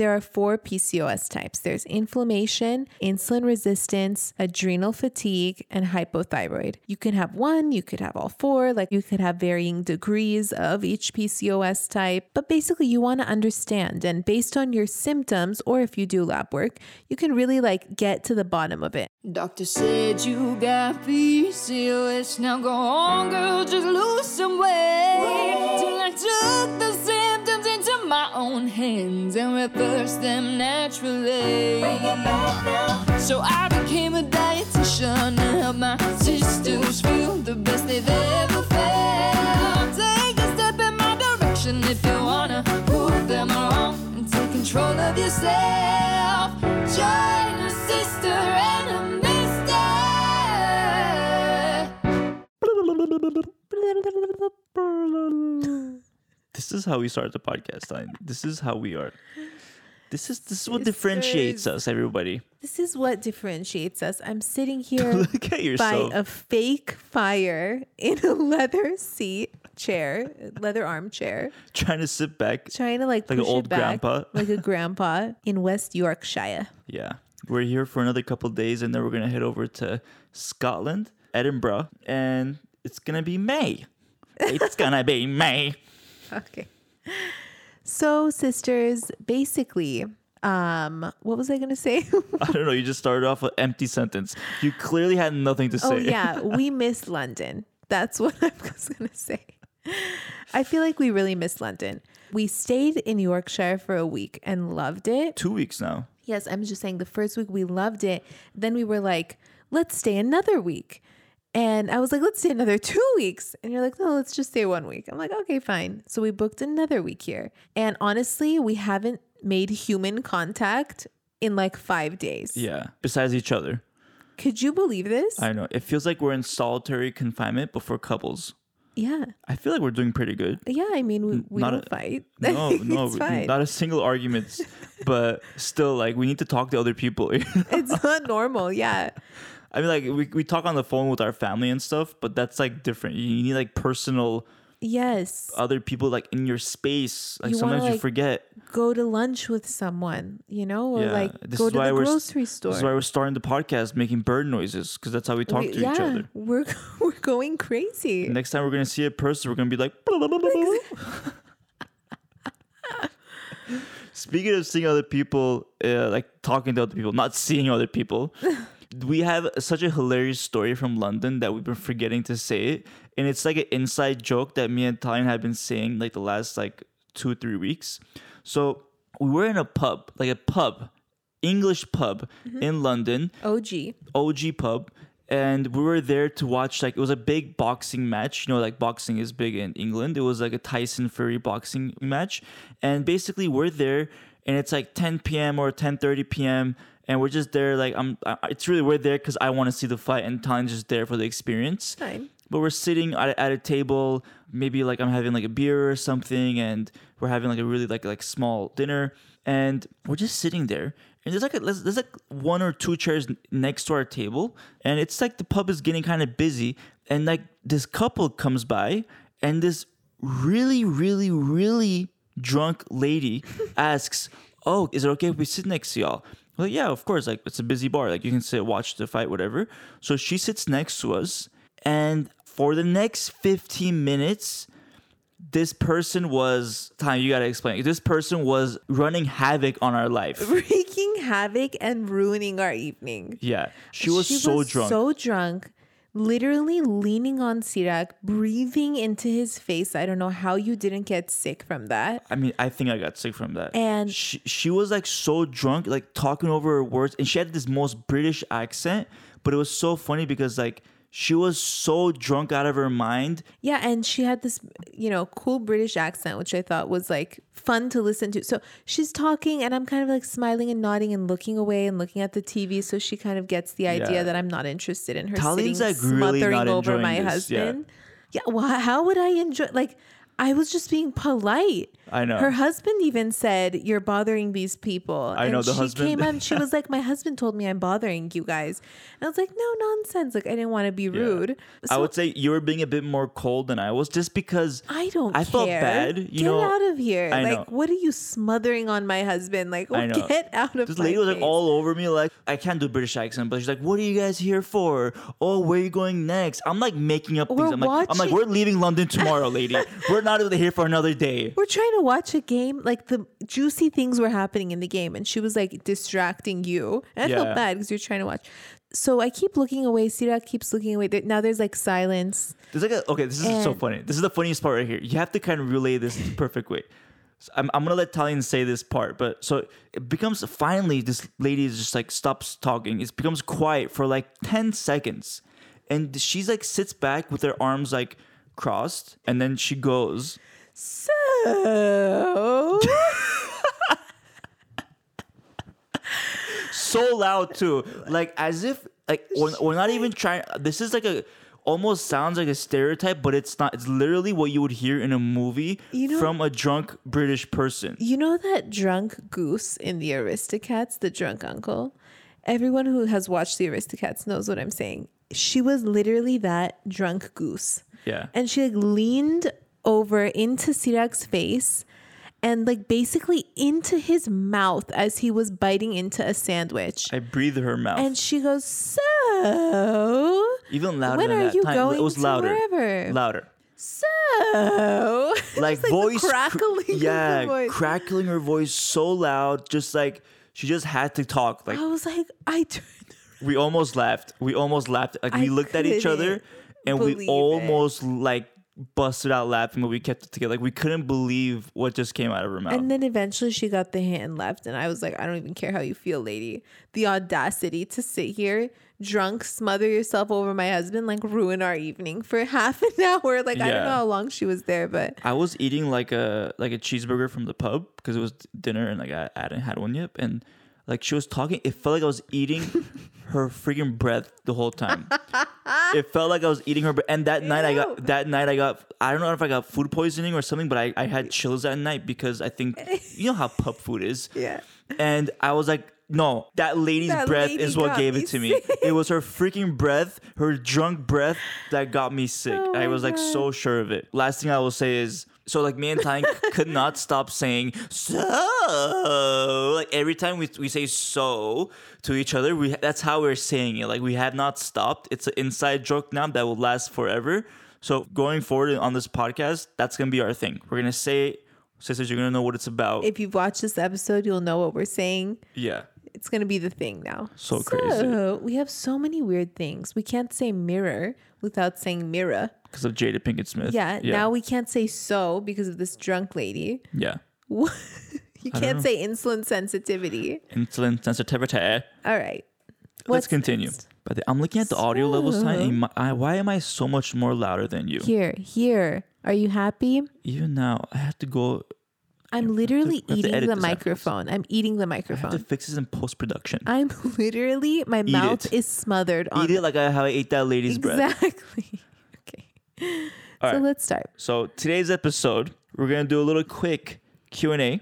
there are four PCOS types there's inflammation, insulin resistance, adrenal fatigue, and hypothyroid. You can have one, you could have all four, like you could have varying degrees of each PCOS type, but basically you want to understand. And based on your symptoms, or if you do lab work, you can really like get to the bottom of it. Doctor said you got PCOS. Now go on, girl, just lose some weight. Till I took the own hands and reversed them naturally. So I became a dietitian and helped my sisters feel the best they've ever felt. Take a step in my direction if you wanna prove them wrong and take control of yourself. Join a sister and a mister. This is how we start the podcast. Line. This is how we are. This is this is what differentiates us, everybody. This is what differentiates us. I'm sitting here Look at by a fake fire in a leather seat chair, leather armchair, trying to sit back. trying to like Like an old back grandpa. like a grandpa in West Yorkshire. Yeah. We're here for another couple days and then we're gonna head over to Scotland, Edinburgh, and it's gonna be May. It's gonna be May. Okay. So, sisters, basically, um, what was I gonna say? I don't know, you just started off an empty sentence. You clearly had nothing to say. oh yeah, we miss London. That's what I was gonna say. I feel like we really miss London. We stayed in Yorkshire for a week and loved it. Two weeks now. Yes, I'm just saying the first week we loved it. Then we were like, let's stay another week. And I was like, let's stay another two weeks. And you're like, no, let's just stay one week. I'm like, okay, fine. So we booked another week here. And honestly, we haven't made human contact in like five days. Yeah. Besides each other. Could you believe this? I know. It feels like we're in solitary confinement, but for couples. yeah. I feel like we're doing pretty good. Yeah. I mean, we, we not don't a- fight. No, no, fine. not a single argument, but still, like, we need to talk to other people. it's not normal. Yeah. I mean, like, we, we talk on the phone with our family and stuff, but that's like different. You need like personal Yes. other people like in your space. Like You wanna, sometimes you like, forget. Go to lunch with someone, you know, or Yeah, like this go is to why the we're grocery store. This is why we're starting the podcast making bird noises because that's how we talk We- to each other. We're we're going crazy. Next time we're gonna see a person, we're gonna be like. Speaking of seeing other people, uh, like talking to other people, not seeing other people, we have such a hilarious story from London that we've been forgetting to say it, and it's like an inside joke that me and Tallene have been saying like the last like two three weeks. So we were in a pub, like a pub, English pub mm-hmm. in London, OG. OG pub and we were there to watch like it was a big boxing match you know like boxing is big in England it was like a Tyson Fury boxing match and basically we're there and it's like 10 p.m. or 10:30 p.m. and we're just there like I'm I, it's really we're there cuz I want to see the fight and Tanya's just there for the experience. Fine. but we're sitting at, at a table maybe like i'm having like a beer or something and we're having like a really like like small dinner. And we're just sitting there and there's like a, there's like one or two chairs next to our table and it's like the pub is getting kind of busy. And like this couple comes by and this really really really drunk lady asks oh is it okay if we sit next to y'all well yeah of course like it's a busy bar like you can sit watch the fight whatever so she sits next to us and for the next 15 minutes, this person was time you gotta explain. This person was running havoc on our life. Wreaking havoc and ruining our evening. Yeah. She was so drunk. So drunk. Literally leaning on Sirak, breathing into his face. I don't know how you didn't get sick from that. I mean, I think I got sick from that. And- she, she was like so drunk, like talking over her words, and she had this most British accent. But it was so funny because like she was so drunk out of her mind. Yeah, and she had this, you know, cool British accent, which I thought was like fun to listen to. So she's talking, and I'm kind of like smiling and nodding and looking away and looking at the TV. So she kind of gets the idea Yeah. that I'm not interested in her sitting like, really smothering over my this, yeah. husband. Yeah, well, how would I enjoy? Like, I was just being polite. I know. Her husband even said, "You're bothering these people." I and know, the she husband- came up. She was like, "My husband told me I'm bothering you guys," and I was like, "No nonsense." Like I didn't want to be rude. I So would say you were being a bit more cold than I was, just because I don't. I felt bad, you get know- out of here! I like, know. what are you smothering on my husband? Like, I get out of This lady was like face. all over me, like I can't do British accent, but she's like, "What are you guys here for? Oh, where are you going next?" I'm like making up things. We're I'm like, I'm like, we're leaving London tomorrow, lady. we're not even here for another day. We're trying to watch a game. Like the juicy things were happening in the game, and she was like distracting you. And I Yeah. felt bad because you're trying to watch. So I keep looking away. Sirak keeps looking away. Now there's like silence. There's like a okay. This is so funny. This is the funniest part right here. You have to kind of relay this perfect way. So I'm, I'm gonna let Tallene say this part, but so it becomes finally this lady is just like stops talking. It becomes quiet for like ten seconds, and she's like sits back with her arms like crossed, and then she goes. So so loud too like as if like we're, we're not even trying this is like a almost sounds like a stereotype but it's not it's literally what you would hear in a movie You know- from a drunk british person you know that drunk goose in the Aristocats, the drunk uncle. Everyone who has watched the Aristocats knows what I'm saying. She was literally that drunk goose. Yeah and she like leaned over into Sirak's face and like basically into his mouth as he was biting into a sandwich. i breathe her mouth and she goes, "So, even louder when than are that you time going it was louder wherever?" louder so like, the voice crackling, of yeah voice. crackling her voice so loud just like she just had to talk like I was like, I turned. we almost laughed. We almost laughed. Like I we looked at each other and we believe it. almost like busted out laughing, but we kept it together. Like we couldn't believe what just came out of her mouth. And then eventually she got the hint and left. And I was like, I don't even care how you feel, lady. The audacity to sit here drunk, smother yourself over my husband, like ruin our evening for half an hour. Like, I don't know how long she was there, but I was eating like a like a cheeseburger from the pub because it was dinner and like I, I hadn't had one yet. And like she was talking, it felt like I was eating her freaking breath the whole time. it felt like I was eating her breath. And that night I got that night I got I don't know if I got food poisoning or something, but I, I had chills that night because I think you know how pub food is. yeah. And I was like, no, that lady's That breath lady is what gave it to me. It was her freaking breath, her drunk breath that got me sick. Oh I was like so sure of it. Last thing I will say is so like me and Tyne could not stop saying so like every time we, we say so to each other we that's how we're saying it like we have not stopped it's an inside joke now that will last forever so going forward on this podcast that's gonna be our thing we're gonna say sisters you're gonna know what it's about If you've watched this episode, you'll know what we're saying. yeah It's going to be the thing now. So crazy. We have so many weird things. We can't say mirror without saying mirror. because of Jada Pinkett Smith. Yeah, Now we can't say so because of this drunk lady. yeah. you can't say insulin sensitivity. Insulin sensitivity. All right. Let's What's continue. next? But the- I'm looking at the audio levels. And my- I, why am I so much more louder than you? Here, here. Are you happy? Even now, I have to go. I'm literally we have to eating edit the this afterwards. microphone. I'm eating the I have to microphone. fix this in post production. I'm literally my mouth it. is smothered on Eat it like I, how I ate that lady's bread. exactly. okay. All so right. let's start. So today's episode, we're gonna do a little quick Q and A,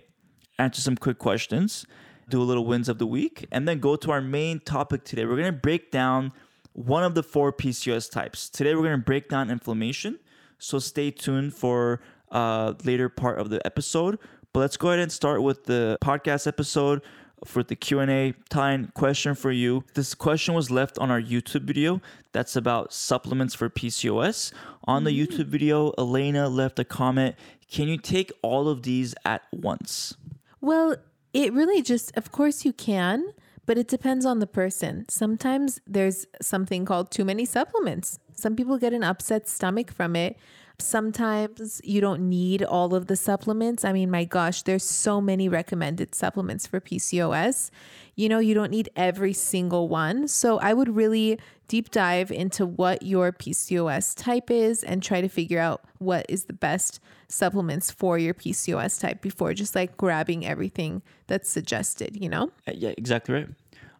answer some quick questions, do a little wins of the week, and then go to our main topic today. We're gonna break down one of the four PCOS types. Today we're gonna break down inflammation. So stay tuned for uh later part of the episode. But let's go ahead and start with the podcast episode for the Q&A time question for you. This question was left on our YouTube video that's about supplements for PCOS. On the YouTube video, Elena left a comment, "Can you take all of these at once?" Well, it really just, of course, you can, but it depends on the person. Sometimes there's something called too many supplements. Some people get an upset stomach from it. Sometimes you don't need all of the supplements. I mean, my gosh, there's so many recommended supplements for PCOS. You know, you don't need every single one. So I would really deep dive into what your PCOS type is and try to figure out what is the best supplements for your PCOS type before just like grabbing everything that's suggested, you know? Yeah, exactly right.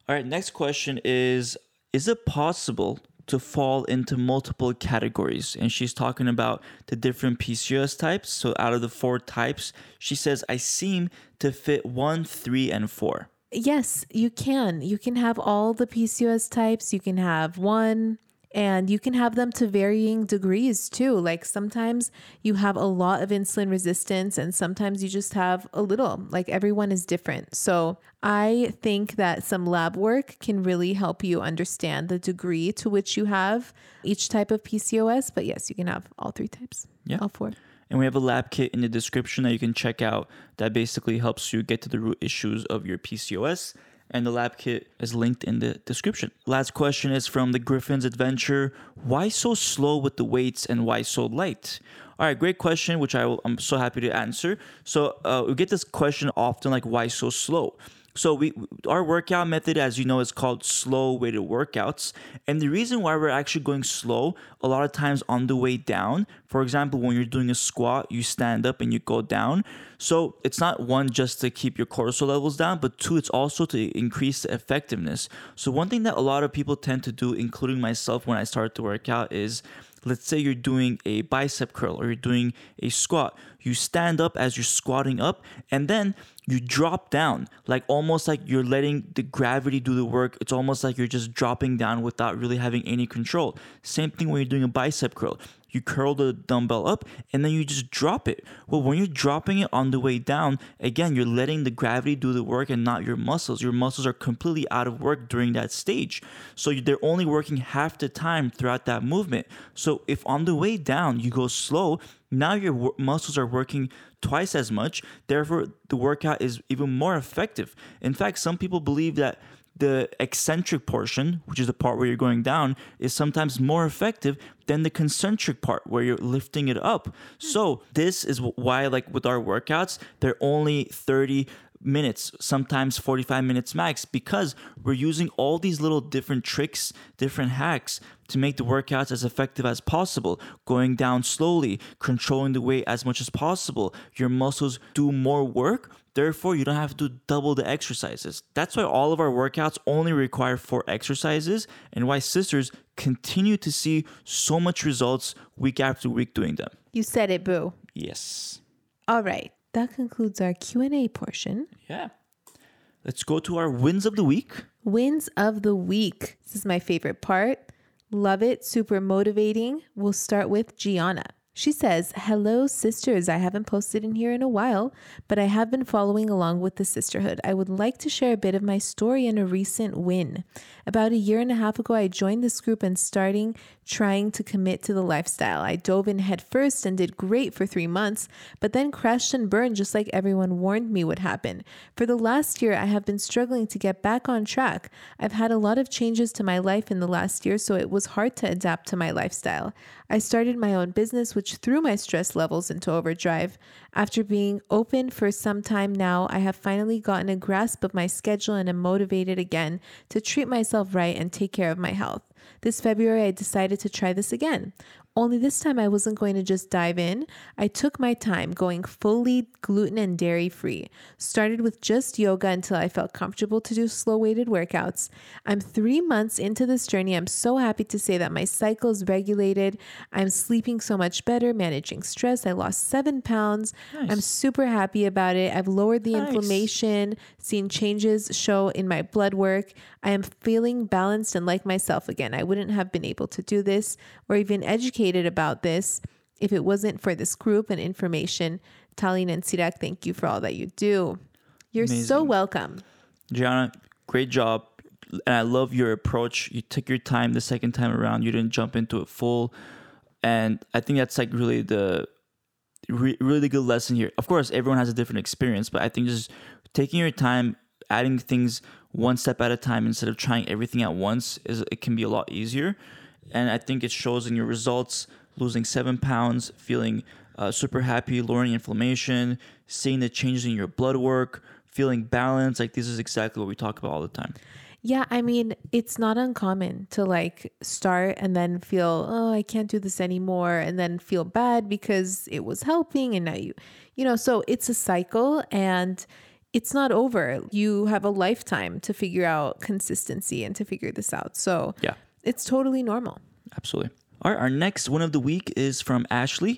All right, next question is Is it possible to fall into multiple categories. And she's talking about the different PCOS types. So out of the four types, she says, I seem to fit one, three, and four. Yes, you can. You can have all the PCOS types. You can have one, and you can have them to varying degrees too. Like sometimes you have a lot of insulin resistance, and sometimes you just have a little. Like everyone is different. So I think that some lab work can really help you understand the degree to which you have each type of PCOS. But yes, you can have all three types. Yeah. All four. And we have a lab kit in the description that you can check out that basically helps you get to the root issues of your PCOS. And the lab kit is linked in the description. Last question is from the Griffin's Adventure Why so slow with the weights and why so light? All right, great question, which I will, I'm so happy to answer. So uh, we get this question often like, why so slow? So we our workout method, as you know, is called slow weighted workouts. And the reason why we're actually going slow a lot of times on the way down, for example, when you're doing a squat, you stand up and you go down. So it's not one just to keep your cortisol levels down, but two, it's also to increase the effectiveness. So one thing that a lot of people tend to do, including myself when I start to work out, is let's say you're doing a bicep curl or you're doing a squat. You stand up as you're squatting up and then you drop down, like almost like you're letting the gravity do the work. It's almost like you're just dropping down without really having any control. Same thing when you're doing a bicep curl you curl the dumbbell up and then you just drop it. Well, when you're dropping it on the way down, again, you're letting the gravity do the work and not your muscles. Your muscles are completely out of work during that stage. So they're only working half the time throughout that movement. So if on the way down you go slow, now your muscles are working twice as much. Therefore, the workout is even more effective. In fact, some people believe that the eccentric portion, which is the part where you're going down, is sometimes more effective than the concentric part where you're lifting it up. Hmm. So, this is why, like with our workouts, they're only 30 minutes, sometimes 45 minutes max, because we're using all these little different tricks, different hacks to make the workouts as effective as possible. Going down slowly, controlling the weight as much as possible. Your muscles do more work Therefore, you don't have to double the exercises. That's why all of our workouts only require four exercises and why sisters continue to see so much results week after week doing them. You said it, boo. Yes. All right. That concludes our Q&A portion. Yeah. Let's go to our wins of the week. Wins of the week. This is my favorite part. Love it. Super motivating. We'll start with Gianna. She says, Hello, sisters. I haven't posted in here in a while, but I have been following along with the sisterhood. I would like to share a bit of my story and a recent win. About a year and a half ago, I joined this group and starting trying to commit to the lifestyle. I dove in headfirst and did great for three months, but then crashed and burned just like everyone warned me would happen. For the last year, I have been struggling to get back on track. I've had a lot of changes to my life in the last year, so it was hard to adapt to my lifestyle. I started my own business, which threw my stress levels into overdrive. After being open for some time now, I have finally gotten a grasp of my schedule and am motivated again to treat myself right and take care of my health. This February, I decided to try this again. Only this time I wasn't going to just dive in. I took my time going fully gluten and dairy free. Started with just yoga until I felt comfortable to do slow weighted workouts. I'm three months into this journey. I'm so happy to say that my cycle is regulated. I'm sleeping so much better, managing stress. I lost seven pounds. Nice. I'm super happy about it. I've lowered the nice. inflammation, seen changes show in my blood work. I am feeling balanced and like myself again. I wouldn't have been able to do this or even educated about this if it wasn't for this group and information. Tallene and Sirak, thank you for all that you do. You're Amazing. so welcome. Gianna, great job. And I love your approach. You took your time the second time around. You didn't jump into it full. And I think that's like really the re- really good lesson here. Of course, everyone has a different experience, but I think just taking your time, adding things one step at a time instead of trying everything at once is it can be a lot easier and I think it shows in your results. Losing seven pounds, feeling uh, super happy, lowering inflammation, seeing the changes in your blood work, feeling balanced. Like this is exactly what we talk about all the time. Yeah, I mean, it's not uncommon to like start and then feel, oh, I can't do this anymore, and then feel bad because it was helping, and now you, you know, so it's a cycle and it's not over. You have a lifetime to figure out consistency and to figure this out. So, yeah It's totally normal. Absolutely. All right, our next one of the week is from Ashley.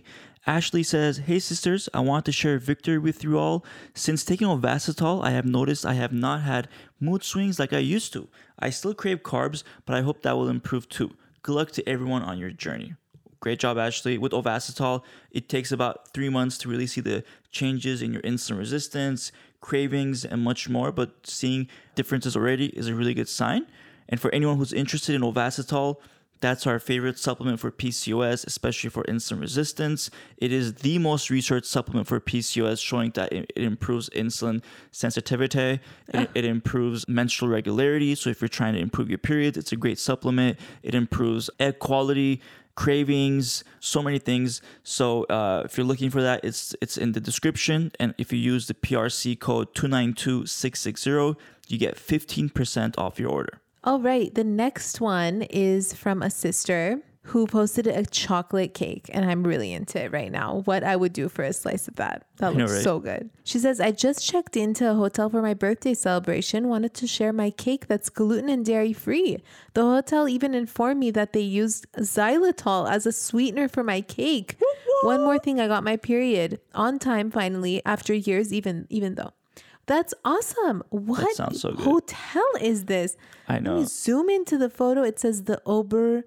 Ashley says, Hey sisters, I want to share victory with you all. Since taking Ovasitol, I have noticed I have not had mood swings like I used to. I still crave carbs, but I hope that will improve too. Good luck to everyone on your journey. Great job, Ashley. With Ovasitol, it takes about three months to really see the changes in your insulin resistance, cravings, and much more. But seeing differences already is a really good sign. And for anyone who's interested in Ovasitol, that's our favorite supplement for PCOS, especially for insulin resistance. It is the most researched supplement for PCOS, showing that it, it improves insulin sensitivity. It, ah. it, improves menstrual regularity. So if you're trying to improve your periods, it's a great supplement. It improves egg quality, cravings, so many things. So uh, if you're looking for that, it's it's in the description. And if you use the PRC code two nine two six six zero, you get fifteen percent off your order. All right. The next one is from a sister who posted a chocolate cake, and I'm really into it right now. What I would do for a slice of that. That looks right? so good. She says, I just checked into a hotel for my birthday celebration, wanted to share my cake that's gluten and dairy free. The hotel even informed me that they used xylitol as a sweetener for my cake. One more thing, I got my period on time finally after years, even even though. That's awesome. What sounds so good. hotel is this? I know. zoom into the photo. It says the Ober,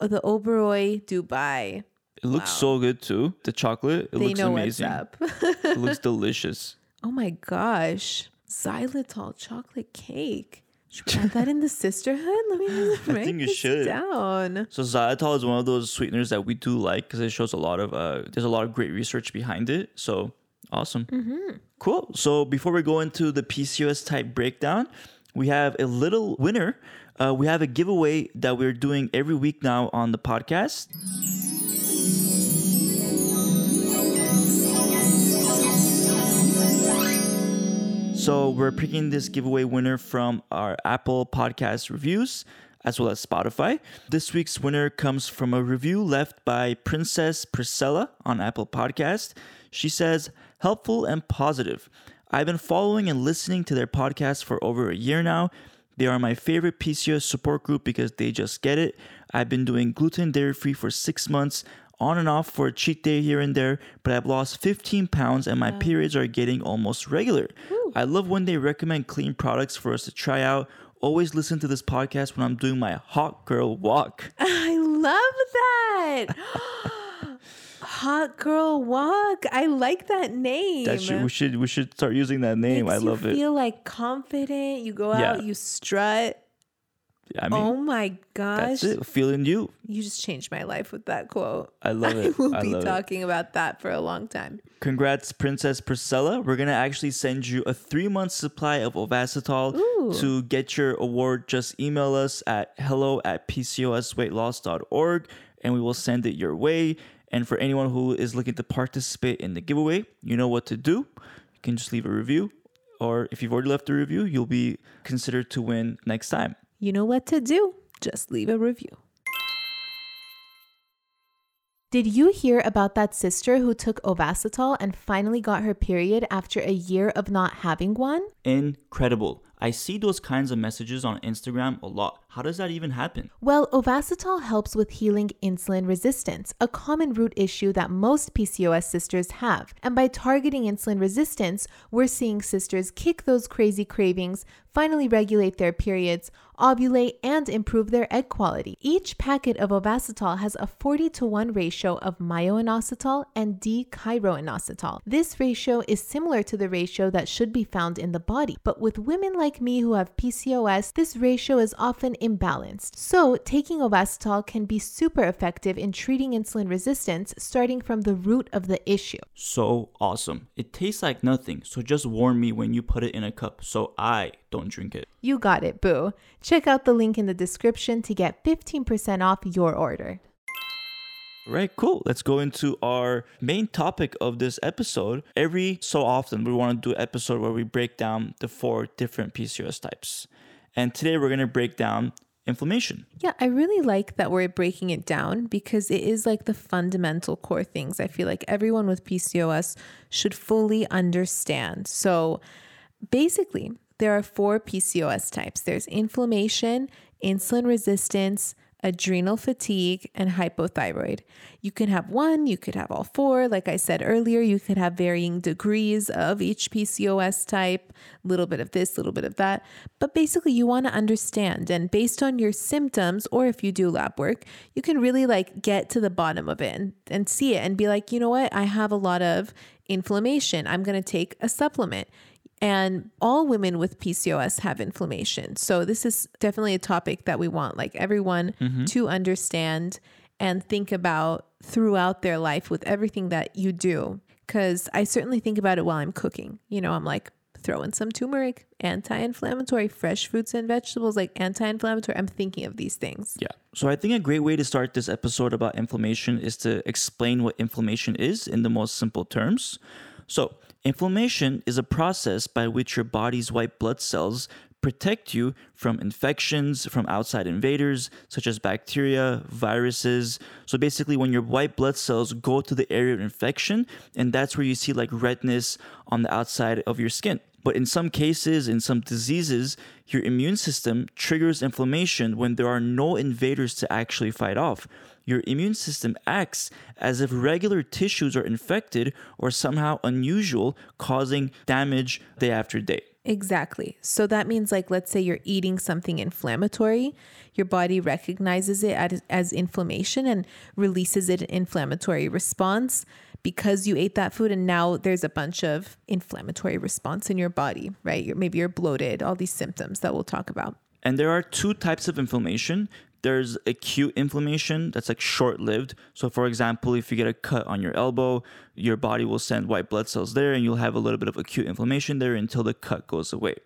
the Oberoi Dubai. It looks so good too. The chocolate, it They looks know amazing. what's up. it looks delicious. oh my gosh, xylitol chocolate cake. Should we add that in the sisterhood? Let me write I think you should. down. So xylitol is one of those sweeteners that we do like because it shows a lot of uh, there's a lot of great research behind it. So awesome, cool. So before we go into the PCOS type breakdown, we have a little winner. Uh, we have a giveaway that we're doing every week now on the podcast. So we're picking this giveaway winner from our Apple Podcast reviews as well as Spotify. This week's winner comes from a review left by Princess Priscilla on Apple Podcast. She says, "Helpful and positive. I've been following and listening to their podcast for over a year now. They are my favorite PCOS support group because they just get it. I've been doing gluten dairy free for 6 months." On and off for a cheat day here and there, but I've lost 15 pounds and my periods are getting almost regular. I love when they recommend clean products for us to try out. Always listen to this podcast when I'm doing my hot girl walk. I love that. Hot girl walk. I like that name. That should, we should we should start using that name. Makes I love it. Feel like confident. You go Yeah. out, you strut. I mean, oh my gosh. that's it. Feeling you. You just changed my life with that quote. I love it. I will I be love it. talking about that for a long time. Congrats, Princess Priscilla. We're gonna actually send you a three month supply of Ovasitol Ooh. to get your award. Just email us at hello at pcosweightloss.org and we will send it your way. And for anyone who is looking to participate in the giveaway, you know what to do. You can just leave a review, or if you've already left a review, you'll be considered to win next time. You know what to do. Just leave a review. Did you hear about that sister who took Ovasitol and finally got her period after a year of not having one? Incredible. I see those kinds of messages on Instagram a lot. How does that even happen? Well, Ovasitol helps with healing insulin resistance, a common root issue that most PCOS sisters have. And by targeting insulin resistance, we're seeing sisters kick those crazy cravings, finally regulate their periods, ovulate, and improve their egg quality. Each packet of Ovasitol has a 40 to 1 ratio of myoinositol and D-chiroinositol. This ratio is similar to the ratio that should be found in the body, but with women like me who have PCOS, this ratio is often imbalanced. So, taking Ovasitol can be super effective in treating insulin resistance starting from the root of the issue. So awesome. It tastes like nothing, so just warn me when you put it in a cup so I don't drink it. You got it, boo. Check out the link in the description to get 15% off your order. Right, cool. Let's go into our main topic of this episode. Every so often, we want to do an episode where we break down the four different PCOS types. And today we're going to break down inflammation. Yeah, I really like that we're breaking it down because it is like the fundamental core things I feel like everyone with PCOS should fully understand. So basically, there are four PCOS types there's inflammation, insulin resistance, adrenal fatigue, and hypothyroid. You can have one, you could have all four. Like I said earlier, you could have varying degrees of each PCOS type, a little bit of this, a little bit of that. But basically, you want to understand. And based on your symptoms, or if you do lab work, you can really like get to the bottom of it and, and see it and be like, you know what? I have a lot of inflammation. I'm going to take a supplement. And all women with PCOS have inflammation. So this is definitely a topic that we want like everyone mm-hmm. to understand and think about throughout their life with everything that you do. Cause I certainly think about it while I'm cooking. You know, I'm like, throw in some turmeric, anti-inflammatory, fresh fruits and vegetables, like anti-inflammatory. I'm thinking of these things. Yeah. So I think a great way to start this episode about inflammation is to explain what inflammation is in the most simple terms. So, inflammation is a process by which your body's white blood cells protect you from infections from outside invaders such as bacteria, viruses. So basically when your white blood cells go to the area of infection and that's where you see like redness on the outside of your skin. But in some cases, in some diseases, your immune system triggers inflammation when there are no invaders to actually fight off. Your immune system acts as if regular tissues are infected or somehow unusual, causing damage day after day. Exactly. So that means, like, let's say you're eating something inflammatory, your body recognizes it as, as inflammation and releases an inflammatory response because you ate that food. And now there's a bunch of inflammatory response in your body, right? You're, maybe you're bloated, all these symptoms that we'll talk about. And there are two types of inflammation. There's acute inflammation that's like short lived. So, for example, if you get a cut on your elbow, your body will send white blood cells there and you'll have a little bit of acute inflammation there until the cut goes away.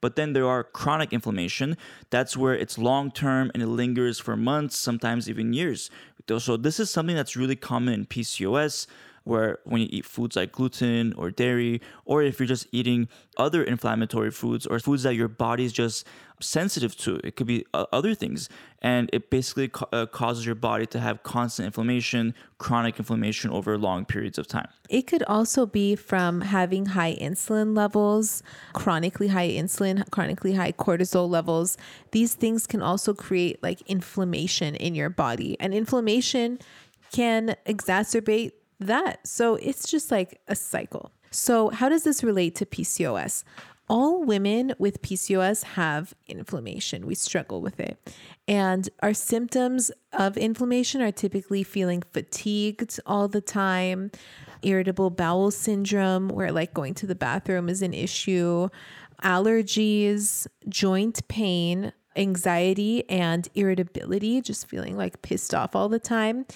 But then there are chronic inflammation. That's where it's long term and it lingers for months, sometimes even years. So, this is something that's really common in PCOS where when you eat foods like gluten or dairy, or if you're just eating other inflammatory foods or foods that your body's just sensitive to, it could be uh, other things. And it basically ca- uh, causes your body to have constant inflammation, chronic inflammation over long periods of time. It could also be from having high insulin levels, chronically high insulin, chronically high cortisol levels. These things can also create like inflammation in your body, and inflammation can exacerbate that. So it's just like a cycle. So, how does this relate to PCOS? All women with PCOS have inflammation. We struggle with it. And our symptoms of inflammation are typically feeling fatigued all the time, irritable bowel syndrome, where like going to the bathroom is an issue, allergies, joint pain, anxiety, and irritability, just feeling like pissed off all the time.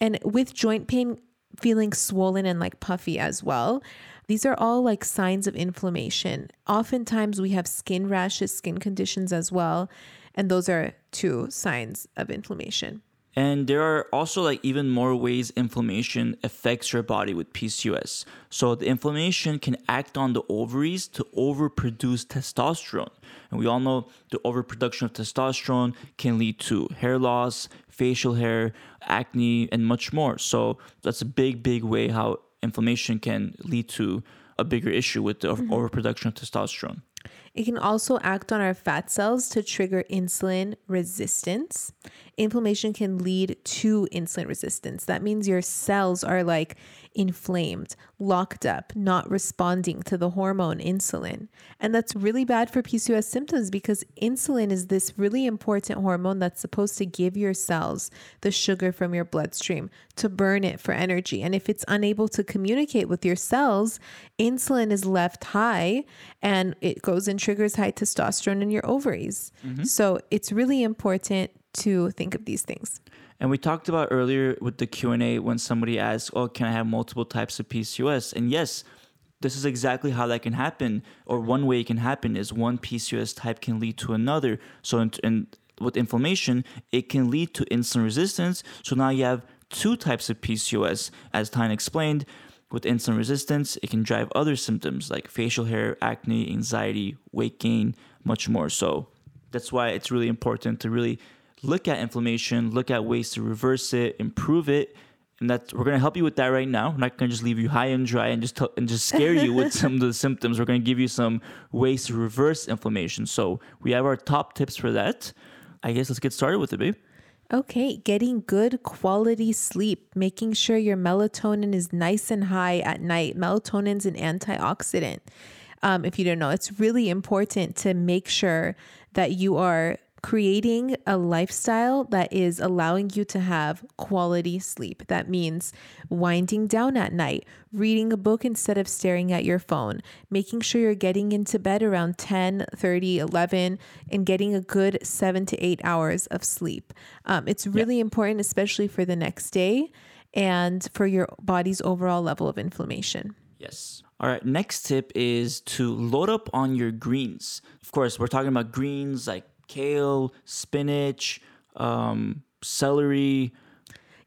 And with joint pain, feeling swollen and like puffy as well. These are all like signs of inflammation. Oftentimes, we have skin rashes, skin conditions as well. And those are two signs of inflammation. And there are also like even more ways inflammation affects your body with PCOS. So the inflammation can act on the ovaries to overproduce testosterone. And we all know the overproduction of testosterone can lead to hair loss, facial hair, acne, and much more. So that's a big, big way how inflammation can lead to a bigger issue with the mm-hmm. overproduction of testosterone. It can also act on our fat cells to trigger insulin resistance. Inflammation can lead to insulin resistance. That means your cells are like inflamed, locked up, not responding to the hormone insulin. And that's really bad for PCOS symptoms because insulin is this really important hormone that's supposed to give your cells the sugar from your bloodstream to burn it for energy. And if it's unable to communicate with your cells, insulin is left high and it goes and triggers high testosterone in your ovaries. Mm-hmm. So it's really important to think of these things. And we talked about earlier with the Q&A when somebody asked, "Oh, can I have multiple types of PCOS?" And yes, this is exactly how that can happen or one way it can happen is one PCOS type can lead to another. So in, in with inflammation, it can lead to insulin resistance. So now you have two types of PCOS as Tyne explained. With insulin resistance, it can drive other symptoms like facial hair, acne, anxiety, weight gain, much more. So that's why it's really important to really look at inflammation, look at ways to reverse it, improve it. And that's we're gonna help you with that right now. We're not gonna just leave you high and dry and just tell, and just scare you with some of the symptoms. We're gonna give you some ways to reverse inflammation. So we have our top tips for that. I guess let's get started with it, babe. Okay, getting good quality sleep, making sure your melatonin is nice and high at night. Melatonin's an antioxidant. Um, if you don't know, it's really important to make sure that you are creating a lifestyle that is allowing you to have quality sleep. That means winding down at night, reading a book instead of staring at your phone, making sure you're getting into bed around 10, 30, 11, and getting a good seven to eight hours of sleep. Um, it's really important, especially for the next day and for your body's overall level of inflammation. Yes. All right, next tip is to load up on your greens. Of course, we're talking about greens like kale, spinach, um, celery.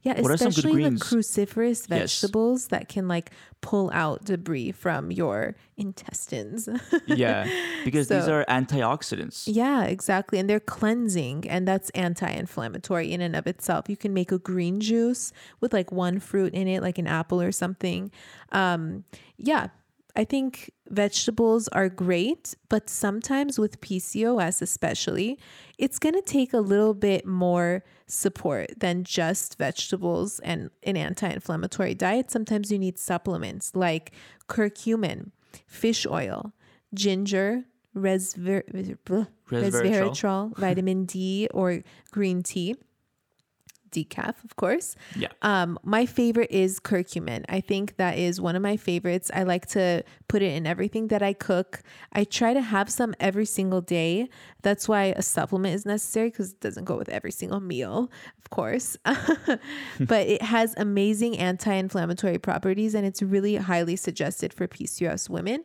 Yeah, What are some good especially the cruciferous Yes. vegetables that can like pull out debris from your intestines. Yeah, because these are antioxidants. yeah, exactly. And they're cleansing and that's anti-inflammatory in and of itself. You can make a green juice with like one fruit in it, like an apple or something. Um, yeah, I think vegetables are great, but sometimes with PCOS, especially, it's going to take a little bit more support than just vegetables and an anti inflammatory diet. Sometimes you need supplements like curcumin, fish oil, ginger, resver- Resveratrol. resveratrol, vitamin D, or green tea. Decaf, of course. Yeah. Um, my favorite is curcumin. I think that is one of my favorites. I like to put it in everything that I cook. I try to have some every single day. That's why a supplement is necessary because it doesn't go with every single meal, of course. but it has amazing anti inflammatory properties and it's really highly suggested for PCOS women.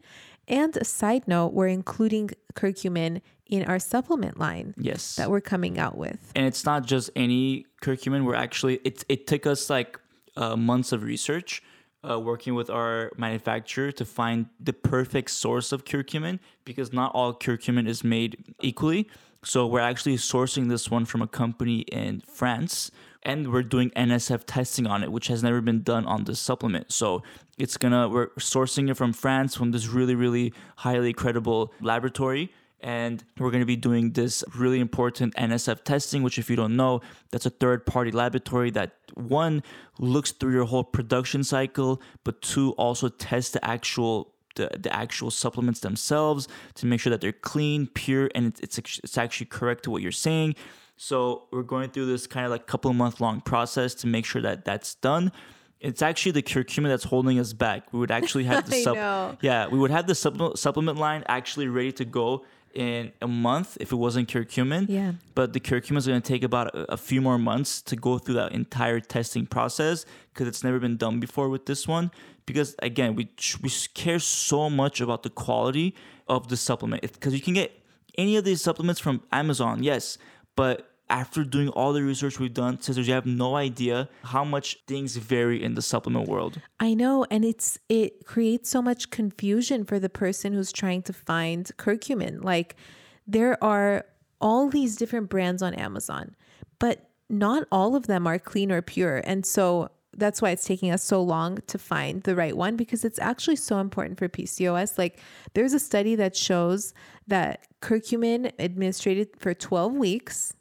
And a side note, we're including curcumin in our supplement line Yes. that we're coming out with. and it's not just any curcumin. We're actually it it took us like uh, months of research, uh, working with our manufacturer to find the perfect source of curcumin because not all curcumin is made equally. So we're actually sourcing this one from a company in France. And we're doing NSF testing on it, which has never been done on this supplement. So it's gonna we're sourcing it from France from this really, really highly credible laboratory and we're going to be doing this really important NSF testing, which, if you don't know, that's a third party laboratory that one looks through your whole production cycle, but two also tests the actual. The, the actual supplements themselves to make sure that they're clean, pure, and it's, it's, it's actually correct to what you're saying. So, we're going through this kind of like couple of month long process to make sure that that's done. It's actually the curcumin that's holding us back. We would actually have the sup- yeah, we would have the supplement supplement line actually ready to go in a month if it wasn't curcumin. Yeah. But the curcumin is going to take about a, a few more months to go through that entire testing process because it's never been done before with this one. Because again, we we care so much about the quality of the supplement because you can get any of these supplements from Amazon, yes, but after doing all the research we've done, sisters, you have no idea how much things vary in the supplement world. I know, and it's it creates so much confusion for the person who's trying to find curcumin. Like there are all these different brands on Amazon, but not all of them are clean or pure. And so that's why it's taking us so long to find the right one because it's actually so important for PCOS. Like there's a study that shows that curcumin administered for 12 weeks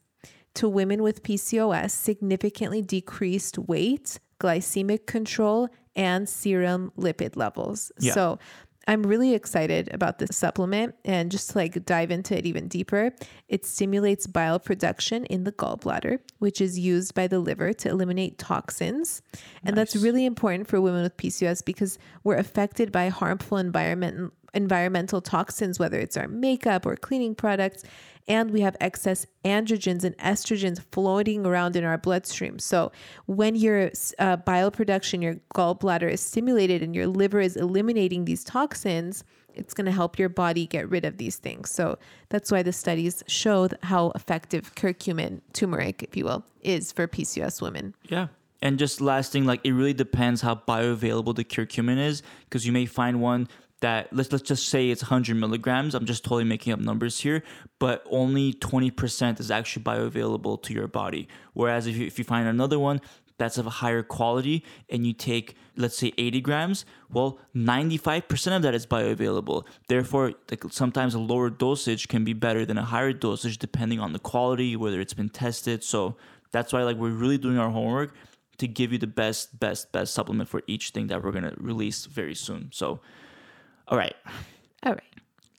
to women with PCOS significantly decreased weight, glycemic control, and serum lipid levels. Yeah. So I'm really excited about this supplement and just to like dive into it even deeper. It stimulates bile production in the gallbladder, which is used by the liver to eliminate toxins. And that's really important for women with PCOS because we're affected by harmful environment environmental toxins, whether it's our makeup or cleaning products, and we have excess androgens and estrogens floating around in our bloodstream. So, when your uh, bile production, your gallbladder is stimulated and your liver is eliminating these toxins, it's going to help your body get rid of these things. So, that's why the studies show how effective curcumin, turmeric, if you will, is for PCOS women. Yeah. And just last thing, like it really depends how bioavailable the curcumin is, because you may find one that let's let's just say it's 100 milligrams. I'm just totally making up numbers here, but only 20% is actually bioavailable to your body. Whereas if you, if you find another one that's of a higher quality and you take let's say 80 grams, well 95% of that is bioavailable. Therefore, like sometimes a lower dosage can be better than a higher dosage depending on the quality, whether it's been tested. So That's why like we're really doing our homework to give you the best, best, best supplement for each thing that we're gonna release very soon. So, all right, All right.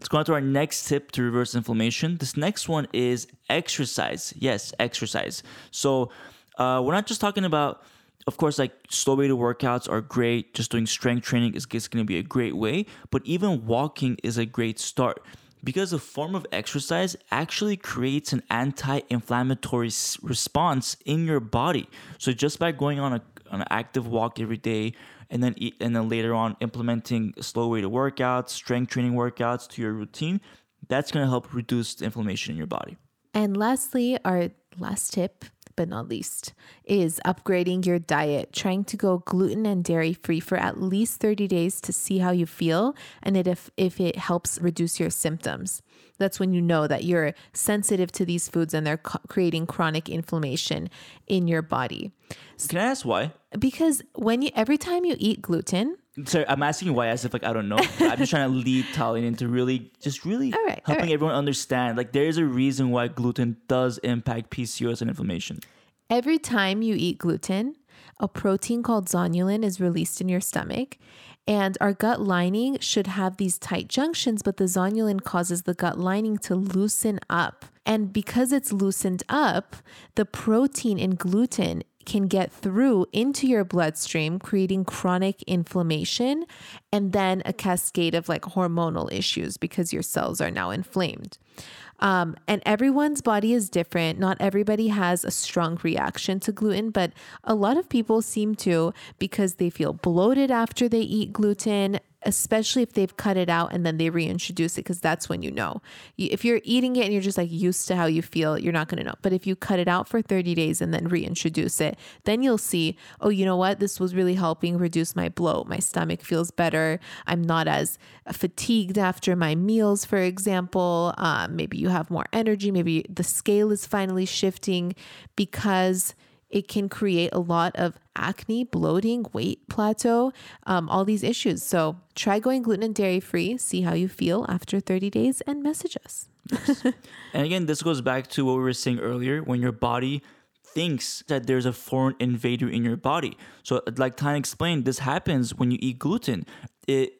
let's go on to our next tip to reverse inflammation. This next one is exercise. Yes, exercise. So, uh, we're not just talking about, of course, like slow weighted workouts are great. Just doing strength training is, is going to be a great way, but even walking is a great start because a form of exercise actually creates an anti-inflammatory s- response in your body. So just by going on a on an active walk every day and then and then later on implementing slow weight workouts, strength training workouts to your routine, that's going to help reduce the inflammation in your body. And lastly, our last tip, but not least, is upgrading your diet, trying to go gluten and dairy free for at least 30 days to see how you feel and if, if it helps reduce your symptoms. That's when you know that you're sensitive to these foods and they're co- creating chronic inflammation in your body. Can I ask why? Because when you every time you eat gluten, Sorry, I'm asking you why as if like I don't know. I'm just trying to lead Tallene into really just really All right, helping right. everyone understand. Like there's a reason why gluten does impact PCOS and inflammation. Every time you eat gluten, a protein called zonulin is released in your stomach. And our gut lining should have these tight junctions, but the zonulin causes the gut lining to loosen up. And because it's loosened up, the protein in gluten can get through into your bloodstream, creating chronic inflammation and then a cascade of like hormonal issues because your cells are now inflamed. Um, and everyone's body is different. Not everybody has a strong reaction to gluten, but a lot of people seem to because they feel bloated after they eat gluten, especially if they've cut it out and then they reintroduce it, because that's when you know. If you're eating it and you're just like used to how you feel, you're not going to know. But if you cut it out for 30 days and then reintroduce it, then you'll see, oh, you know what? This was really helping reduce my bloat. My stomach feels better. I'm not as fatigued after my meals, for example. Um, maybe you have more energy. Maybe the scale is finally shifting because it can create a lot of acne, bloating, weight plateau, um, all these issues. So try going gluten and dairy free, see how you feel after 30 days, and message us. And again, this goes back to what we were saying earlier when your body thinks that there's a foreign invader in your body. So, like Tallene explained, this happens when you eat gluten. It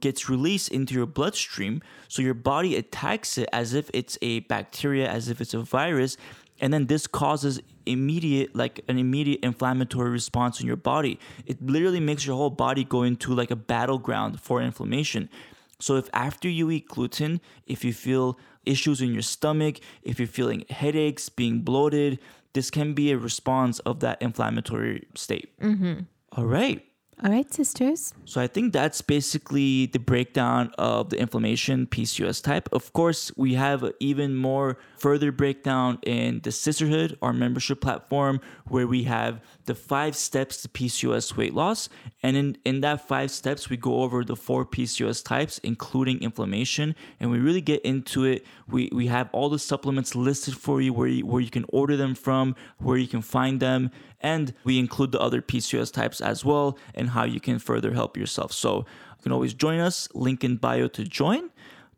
gets released into your bloodstream. So, your body attacks it as if it's a bacteria, as if it's a virus. And then this causes immediate, like an immediate inflammatory response in your body. It literally makes your whole body go into like a battleground for inflammation. So if after you eat gluten, if you feel issues in your stomach, if you're feeling headaches, being bloated, this can be a response of that inflammatory state. Mm-hmm. All right. All right, sisters. So I think that's basically the breakdown of the inflammation PCOS type. Of course, we have even more further breakdown in the Sisterhood, our membership platform, where we have the five steps to PCOS weight loss. And in, in that five steps, we go over the four PCOS types, including inflammation, and we really get into it. We, we have all the supplements listed for you where, you where you can order them from, where you can find them, and we include the other PCOS types as well and how you can further help yourself. So you can always join us, link in bio to join.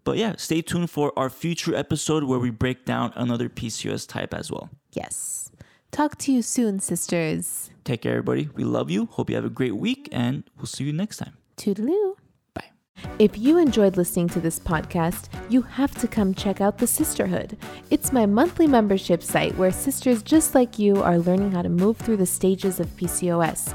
But yeah, stay tuned for our future episode where we break down another PCOS type as well. Yes. Talk to you soon, sisters. Take care, everybody. We love you. Hope you have a great week, and we'll see you next time. Toodaloo. Bye. If you enjoyed listening to this podcast, you have to come check out the Sisterhood. It's my monthly membership site where sisters just like you are learning how to move through the stages of PCOS.